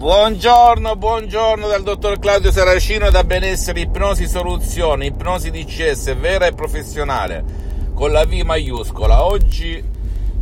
Buongiorno, buongiorno dal dottor Claudio Saracino da Benessere Ipnosi Soluzione, ipnosi DCS vera e professionale, con la V maiuscola. Oggi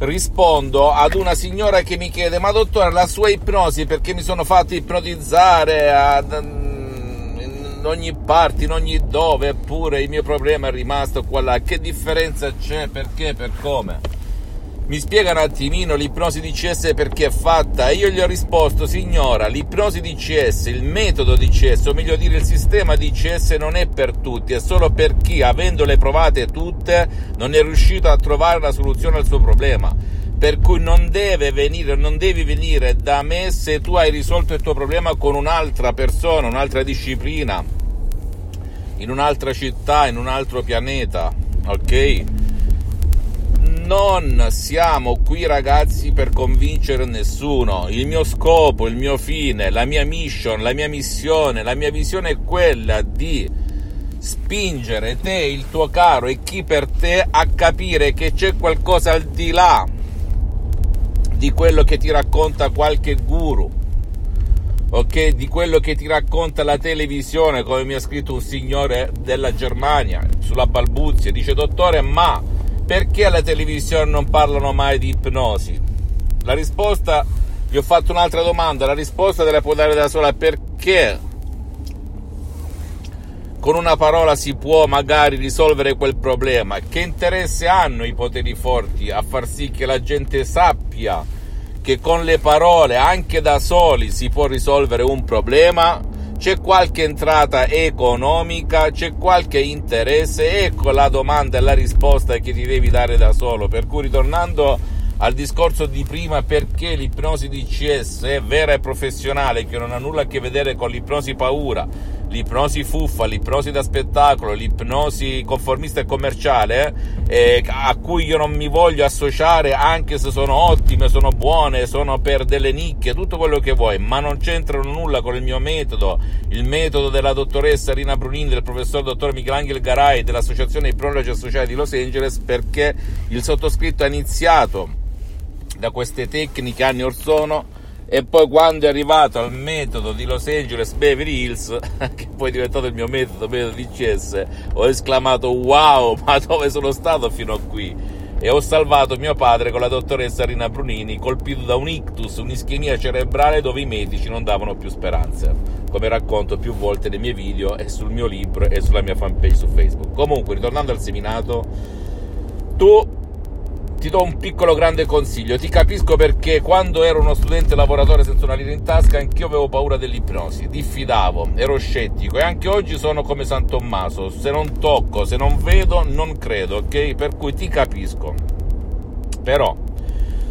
rispondo ad una signora che mi chiede, ma dottore, la sua ipnosi perché mi sono fatto ipnotizzare ad, in ogni parte, in ogni dove, eppure il mio problema è rimasto qua là. Che differenza c'è? Perché? Per come? Mi spiega un attimino l'ipnosi DCS perché è fatta? E io gli ho risposto, signora, l'ipnosi DCS, il metodo DCS, o meglio dire il sistema DCS non è per tutti, è solo per chi, avendole provate tutte, non è riuscito a trovare la soluzione al suo problema. Per cui non deve venire, non devi venire da me se tu hai risolto il tuo problema con un'altra persona, un'altra disciplina, in un'altra città, in un altro pianeta, ok? Non siamo qui ragazzi per convincere nessuno. Il mio scopo, il mio fine, la mia mission, la mia missione, la mia visione è quella di spingere te, il tuo caro e chi per te a capire che c'è qualcosa al di là di quello che ti racconta qualche guru. Ok, di quello che ti racconta la televisione, come mi ha scritto un signore della Germania sulla balbuzia, dice dottore, ma perché alla televisione non parlano mai di ipnosi? La risposta, gli ho fatto un'altra domanda, la risposta te la può dare da sola, perché con una parola si può magari risolvere quel problema? Che interesse hanno i poteri forti a far sì che la gente sappia che con le parole, anche da soli, si può risolvere un problema? C'è qualche entrata economica, c'è qualche interesse, ecco la domanda e la risposta che ti devi dare da solo. Per cui ritornando al discorso di prima perché l'ipnosi DCS è vera e professionale, che non ha nulla a che vedere con l'ipnosi paura, l'ipnosi fuffa, l'ipnosi da spettacolo, l'ipnosi conformista e commerciale, eh, a cui io non mi voglio associare anche se sono ottime, sono buone, sono per delle nicchie, tutto quello che vuoi, ma non c'entrano nulla con il mio metodo, il metodo della dottoressa Rina Brunini, del professor dottor Michelangelo Garai, dell'associazione Ipnologi Associati di Los Angeles, perché il sottoscritto ha iniziato da queste tecniche anni or sono e poi quando è arrivato al metodo di Los Angeles Beverly Hills che poi è diventato il mio metodo metodo DCS ho esclamato wow ma dove sono stato fino a qui? E ho salvato mio padre con la dottoressa Rina Brunini colpito da un ictus, un'ischemia cerebrale dove i medici non davano più speranze come racconto più volte nei miei video e sul mio libro e sulla mia fanpage su Facebook. Comunque ritornando al seminato tu ti do un piccolo grande consiglio. Ti capisco perché quando ero uno studente lavoratore senza una lira in tasca, anch'io avevo paura dell'ipnosi, diffidavo, ero scettico e anche oggi sono come San Tommaso. Se non tocco, se non vedo, non credo, ok? Per cui ti capisco. Però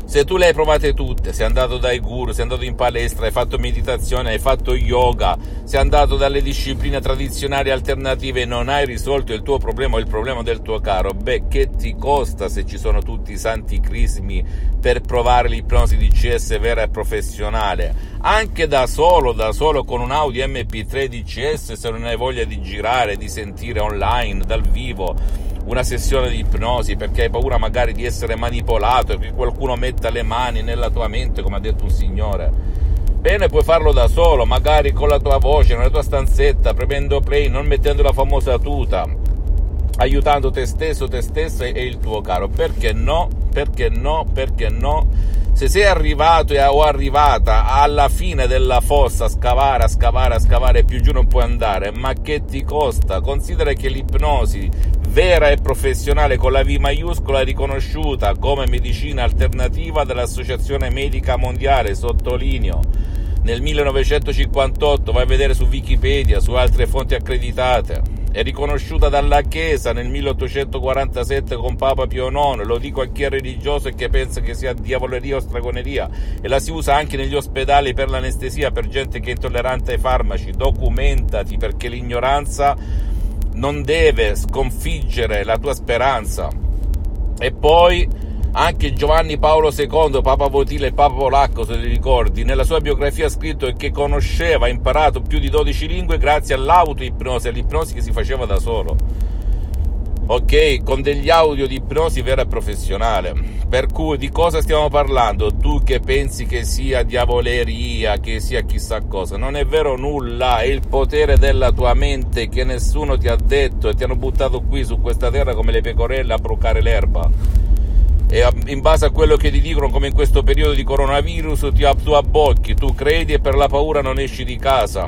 se tu le hai provate tutte, sei andato dai guru, sei andato in palestra, hai fatto meditazione, hai fatto yoga, sei andato dalle discipline tradizionali alternative e non hai risolto il tuo problema o il problema del tuo caro, beh, che ti costa se ci sono tutti i santi crismi per provare l'ipnosi di CS vera e professionale? Anche da solo, da solo con un Audi MP3 DCS se non hai voglia di girare, di sentire online, dal vivo una sessione di ipnosi perché hai paura magari di essere manipolato e che qualcuno metta le mani nella tua mente, come ha detto un signore. Bene, puoi farlo da solo, magari con la tua voce, nella tua stanzetta, premendo play, non mettendo la famosa tuta, aiutando te stesso, te stessa e il tuo caro. Perché no? Perché no? Perché no? Se sei arrivato o arrivata alla fine della fossa a scavare, a scavare, a scavare, più giù non puoi andare, ma che ti costa? Considera che l'ipnosi vera e professionale con la V maiuscola riconosciuta come medicina alternativa dall'Associazione Medica Mondiale, sottolineo. Nel 1958 vai a vedere su Wikipedia, su altre fonti accreditate. È riconosciuta dalla Chiesa nel 1847 con Papa Pio IX, lo dico a chi è religioso e che pensa che sia diavoleria o stragoneria, e la si usa anche negli ospedali per l'anestesia, per gente che è intollerante ai farmaci, documentati perché l'ignoranza non deve sconfiggere la tua speranza. E poi anche Giovanni Paolo II, Papa Votile e Papa Polacco, se ti ricordi, nella sua biografia ha scritto che conosceva, ha imparato più di 12 lingue grazie all'autoipnosi, all'ipnosi che si faceva da solo. Ok, con degli audio di ipnosi vera e professionale. Per cui di cosa stiamo parlando? Tu che pensi che sia diavoleria, che sia chissà cosa. Non è vero nulla, è il potere della tua mente che nessuno ti ha detto e ti hanno buttato qui su questa terra come le pecorelle a brucare l'erba e in base a quello che ti dicono come in questo periodo di coronavirus ti, abbocchi, tu credi e per la paura non esci di casa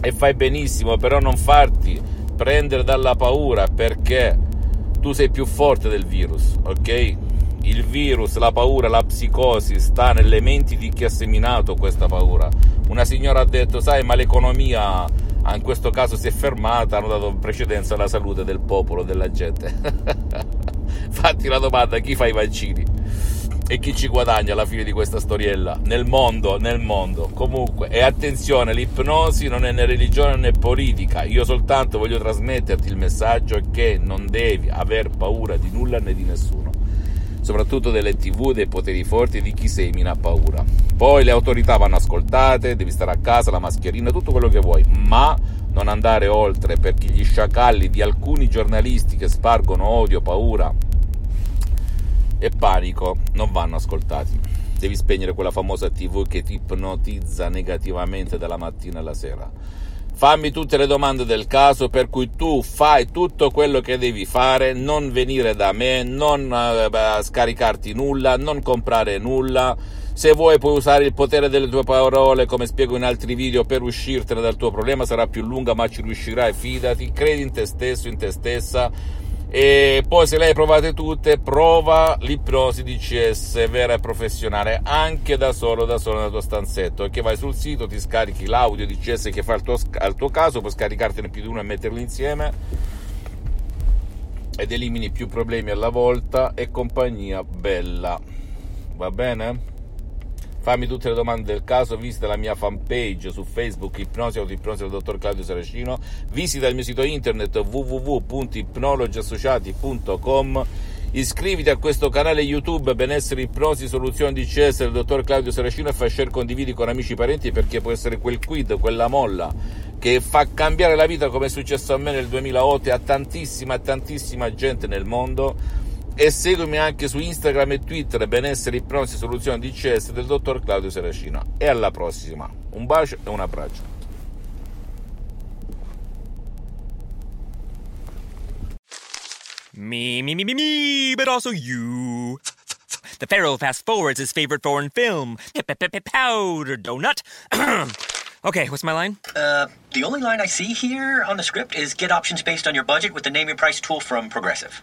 e fai benissimo però non farti prendere dalla paura perché tu sei più forte del virus ok? il virus, la paura, la psicosi sta nelle menti di chi ha seminato questa paura una signora ha detto sai ma l'economia in questo caso si è fermata hanno dato precedenza alla salute del popolo, della gente Fatti la domanda, chi fa i vaccini? E chi ci guadagna alla fine di questa storiella? Nel mondo, nel mondo. Comunque, e attenzione, l'ipnosi non è né religione né politica. Io soltanto voglio trasmetterti il messaggio che non devi aver paura di nulla né di nessuno. Soprattutto delle tv, dei poteri forti di chi semina paura. Poi le autorità vanno ascoltate, devi stare a casa, la mascherina, tutto quello che vuoi, ma non andare oltre perché gli sciacalli di alcuni giornalisti che spargono odio, paura e panico non vanno ascoltati. Devi spegnere quella famosa TV che ti ipnotizza negativamente dalla mattina alla sera. Fammi tutte le domande del caso per cui tu fai tutto quello che devi fare, non venire da me, non uh, scaricarti nulla, non comprare nulla. Se vuoi puoi usare il potere delle tue parole, come spiego in altri video, per uscirtene dal tuo problema, sarà più lunga ma ci riuscirai, fidati, credi in te stesso, in te stessa e poi se le hai provate tutte prova l'ipnosi DCS vera e professionale anche da solo da solo nel tuo stanzetto. Che vai sul sito ti scarichi l'audio DCS che fa il tuo, al tuo caso puoi scaricartene più di uno e metterli insieme. Ed elimini più problemi alla volta e compagnia bella. Va bene? Fammi tutte le domande del caso, visita la mia fanpage su Facebook Ipnosi Autoipnosi del dottor Claudio Saracino, visita il mio sito internet www.ipnologiassociati.com Iscriviti a questo canale YouTube Benessere Ipnosi Soluzioni DCS del dottor Claudio Saracino e fai share condividi con amici e parenti perché può essere quel quid, quella molla che fa cambiare la vita come è successo a me nel 2008 e a tantissima tantissima gente nel mondo e seguimi anche su Instagram e Twitter benessere ipnosi soluzione DCS del dottor Claudio Seracino e alla prossima un bacio e un abbraccio Me, me, me, me, me, but also you. The Pharaoh fast forwards his favorite foreign film, Powder Donut. okay, what's my line? Uh, the only line I see here on the script is get options based on your budget with the name your price tool from Progressive.